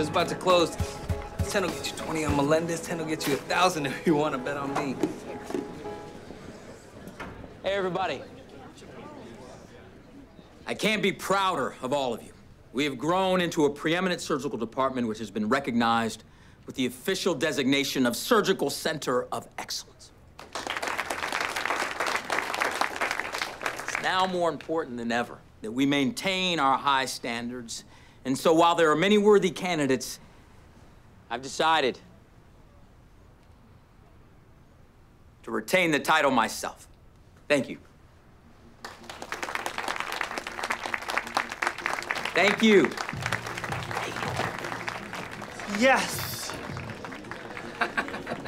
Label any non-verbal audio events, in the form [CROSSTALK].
it's about to close. 10 will get you 20 on Melendez, 10 will get you a 1,000 if you want to bet on me. Hey, everybody. I can't be prouder of all of you. We have grown into a preeminent surgical department which has been recognized with the official designation of Surgical Center of Excellence. It's now more important than ever that we maintain our high standards. And so while there are many worthy candidates, I've decided to retain the title myself. Thank you. Thank you. Yes. [LAUGHS]